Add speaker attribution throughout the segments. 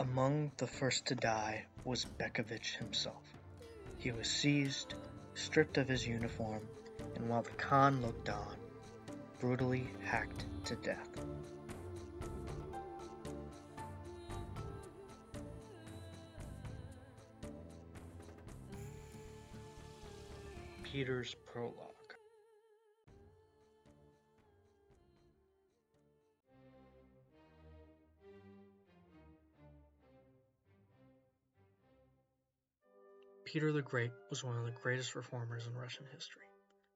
Speaker 1: Among the first to die was Bekovich himself. He was seized, stripped of his uniform, and while the Khan looked on, brutally hacked to death. Peter's Prologue Peter the Great was one of the greatest reformers in Russian history.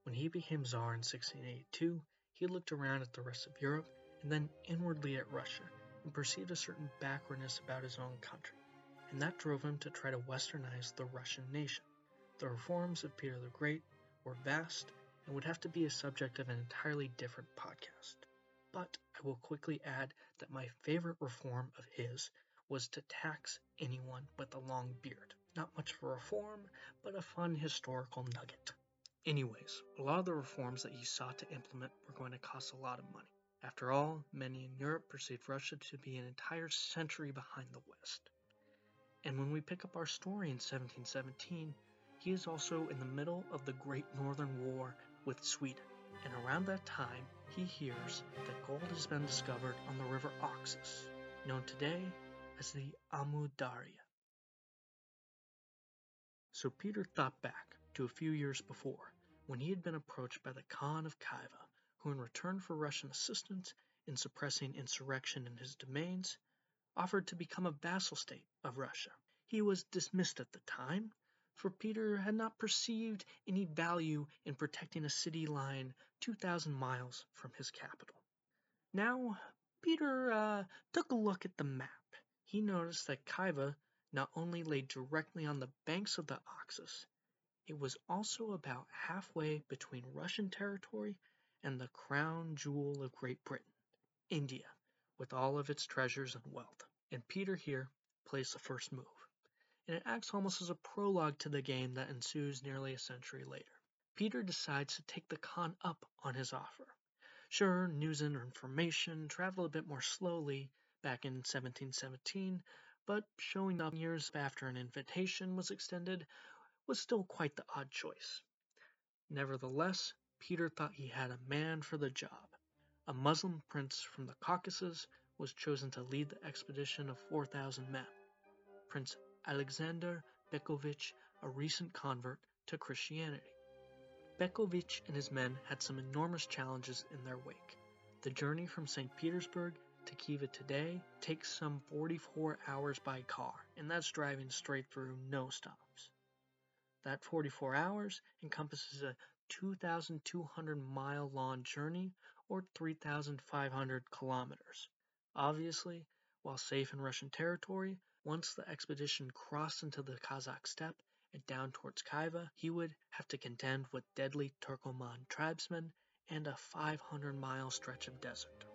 Speaker 1: When he became Tsar in 1682, he looked around at the rest of Europe and then inwardly at Russia and perceived a certain backwardness about his own country, and that drove him to try to westernize the Russian nation. The reforms of Peter the Great were vast and would have to be a subject of an entirely different podcast. But I will quickly add that my favorite reform of his was to tax anyone with a long beard. Not much of a reform, but a fun historical nugget. Anyways, a lot of the reforms that he sought to implement were going to cost a lot of money. After all, many in Europe perceived Russia to be an entire century behind the West. And when we pick up our story in 1717, he is also in the middle of the Great Northern War with Sweden, and around that time he hears that gold has been discovered on the river Oxus, known today as the Amu Darya. So Peter thought back to a few years before, when he had been approached by the Khan of Khiva, who in return for Russian assistance in suppressing insurrection in his domains, offered to become a vassal state of Russia. He was dismissed at the time, for Peter had not perceived any value in protecting a city lying 2,000 miles from his capital. Now, Peter uh, took a look at the map. He noticed that Khiva not only lay directly on the banks of the Oxus, it was also about halfway between Russian territory and the crown jewel of Great Britain, India, with all of its treasures and wealth. And Peter here plays the first move and it acts almost as a prologue to the game that ensues nearly a century later. Peter decides to take the Khan up on his offer. Sure, news and information travel a bit more slowly back in 1717, but showing up years after an invitation was extended was still quite the odd choice. Nevertheless, Peter thought he had a man for the job. A Muslim prince from the Caucasus was chosen to lead the expedition of 4,000 men. Prince Alexander Bekovich, a recent convert to Christianity. Bekovich and his men had some enormous challenges in their wake. The journey from St. Petersburg to Khiva today takes some 44 hours by car, and that's driving straight through no stops. That 44 hours encompasses a 2,200 mile long journey or 3,500 kilometers. Obviously, while safe in Russian territory, once the expedition crossed into the Kazakh steppe and down towards Khiva, he would have to contend with deadly Turkoman tribesmen and a 500 mile stretch of desert.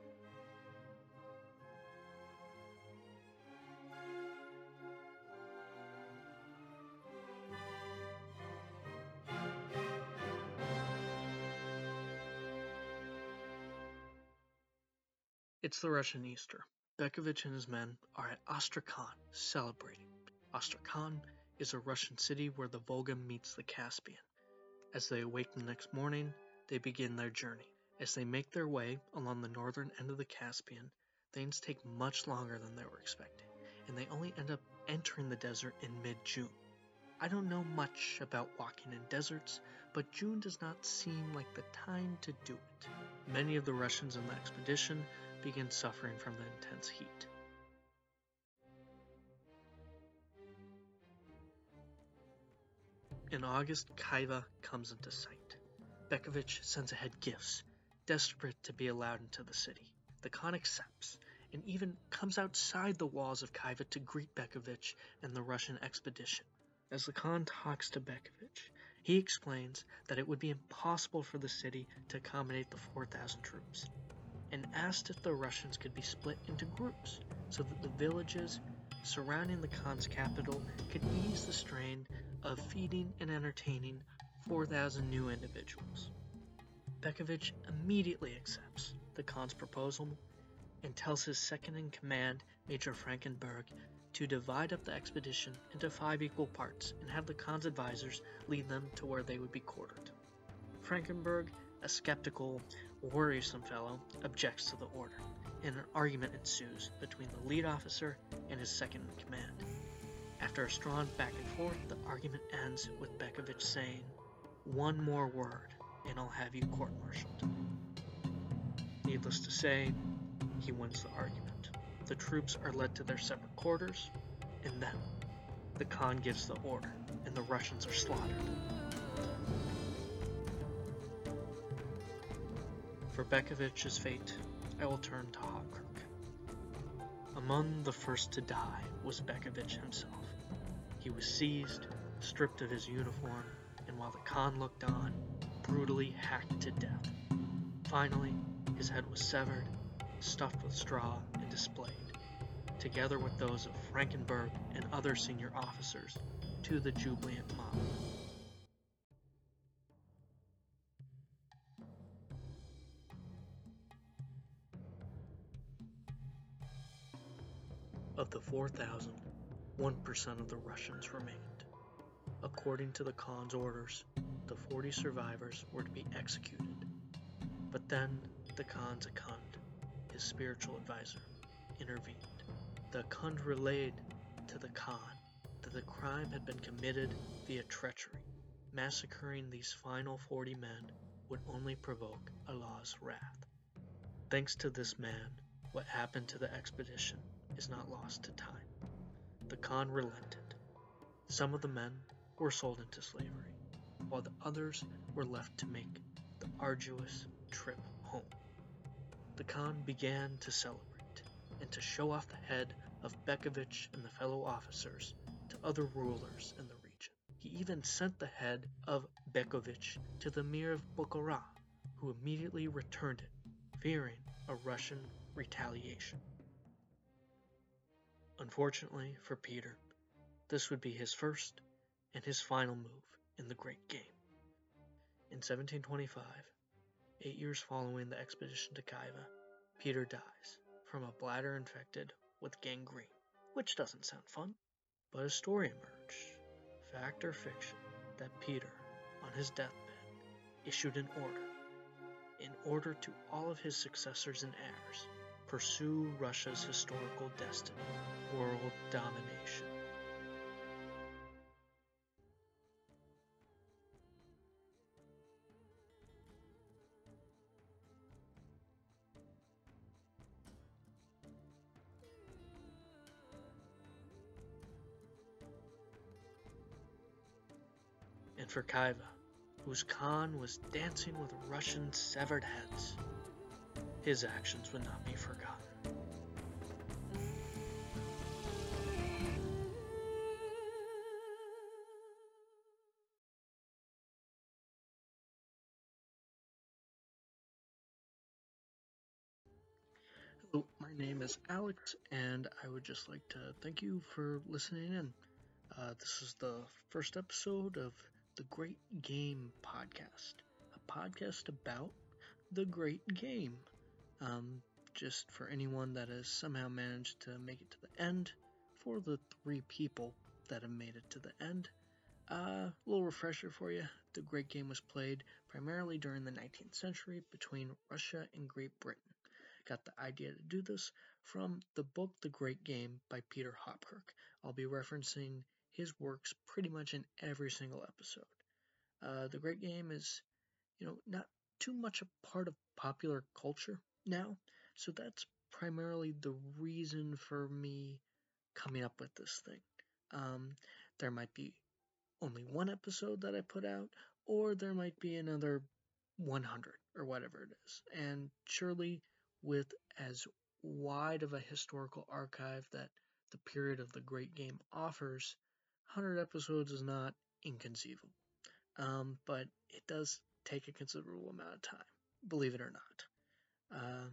Speaker 1: It's the Russian Easter. Bekovich and his men are at Astrakhan celebrating. Astrakhan is a Russian city where the Volga meets the Caspian. As they awake the next morning, they begin their journey. As they make their way along the northern end of the Caspian, things take much longer than they were expecting, and they only end up entering the desert in mid June. I don't know much about walking in deserts, but June does not seem like the time to do it. Many of the Russians in the expedition begin suffering from the intense heat. In August, Khiva comes into sight. Bekovich sends ahead gifts, desperate to be allowed into the city. The Khan accepts, and even comes outside the walls of Khiva to greet Bekovich and the Russian expedition. As the Khan talks to Bekovich, he explains that it would be impossible for the city to accommodate the 4,000 troops and asked if the Russians could be split into groups so that the villages surrounding the Khan's capital could ease the strain of feeding and entertaining 4,000 new individuals. Bekovich immediately accepts the Khan's proposal and tells his second in command, Major Frankenberg, to divide up the expedition into five equal parts and have the Khan's advisors lead them to where they would be quartered. Frankenberg, a skeptical, worrisome fellow, objects to the order, and an argument ensues between the lead officer and his second in command. After a strong back and forth, the argument ends with Bekovich saying, One more word, and I'll have you court martialed. Needless to say, he wins the argument. The troops are led to their separate quarters, and then the Khan gives the order, and the Russians are slaughtered. For Bekovich's fate, I will turn to Hopkirk. Among the first to die was Bekovich himself. He was seized, stripped of his uniform, and while the Khan looked on, brutally hacked to death. Finally, his head was severed, stuffed with straw, and displayed, together with those of Frankenberg and other senior officers, to the jubilant mob. The 4,000, 1% of the Russians remained. According to the Khan's orders, the 40 survivors were to be executed. But then the Khan's Akhund, his spiritual advisor, intervened. The Akhund relayed to the Khan that the crime had been committed via treachery. Massacring these final 40 men would only provoke Allah's wrath. Thanks to this man, what happened to the expedition is not lost to time. The Khan relented. Some of the men were sold into slavery, while the others were left to make the arduous trip home. The Khan began to celebrate and to show off the head of Bekovich and the fellow officers to other rulers in the region. He even sent the head of Bekovich to the Mir of Bukhara, who immediately returned it, fearing a Russian retaliation. Unfortunately for Peter, this would be his first and his final move in the Great Game. In 1725, eight years following the expedition to Khiva, Peter dies from a bladder infected with gangrene, which doesn't sound fun. But a story emerged, fact or fiction, that Peter, on his deathbed, issued an order in order to all of his successors and heirs pursue Russia's historical destiny, world domination. And for Khiva, whose Khan was dancing with Russian severed heads, his actions would not be forgotten. Hello, my name is Alex, and I would just like to thank you for listening in. Uh, this is the first episode of the Great Game Podcast, a podcast about the Great Game. Um, just for anyone that has somehow managed to make it to the end, for the three people that have made it to the end, uh, a little refresher for you. The Great Game was played primarily during the 19th century between Russia and Great Britain. Got the idea to do this from the book The Great Game by Peter Hopkirk. I'll be referencing his works pretty much in every single episode. Uh, the Great Game is, you know, not too much a part of popular culture now. So that's primarily the reason for me coming up with this thing. Um, there might be only one episode that I put out, or there might be another 100 or whatever it is. And surely, with as wide of a historical archive that the period of the Great Game offers, 100 episodes is not inconceivable. Um, but it does take a considerable amount of time, believe it or not. Uh,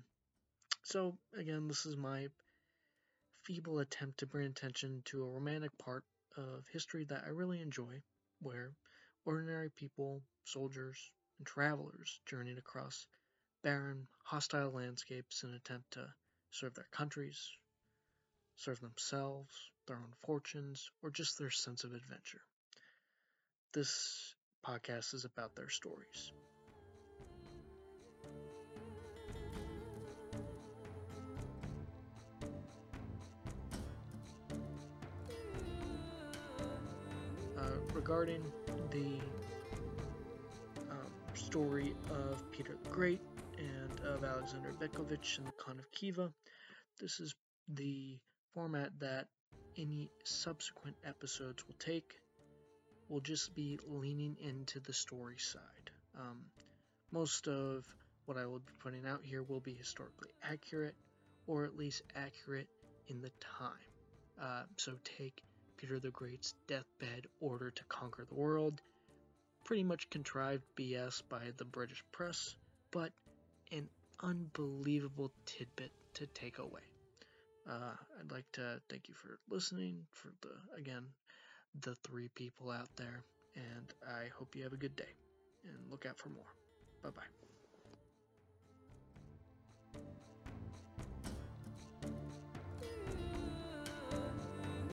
Speaker 1: so, again, this is my feeble attempt to bring attention to a romantic part of history that I really enjoy, where ordinary people, soldiers, and travelers journeyed across barren, hostile landscapes in an attempt to serve their countries, serve themselves, their own fortunes, or just their sense of adventure. This podcast is about their stories. Uh, regarding the um, story of Peter the Great and of Alexander Bekovich and the Khan of Khiva, this is the format that any subsequent episodes will take. We'll just be leaning into the story side. Um, most of what I will be putting out here will be historically accurate, or at least accurate in the time. Uh, so take Peter the Great's deathbed order to conquer the world, pretty much contrived BS by the British press, but an unbelievable tidbit to take away. Uh, I'd like to thank you for listening, for the, again, the three people out there, and I hope you have a good day and look out for more. Bye bye.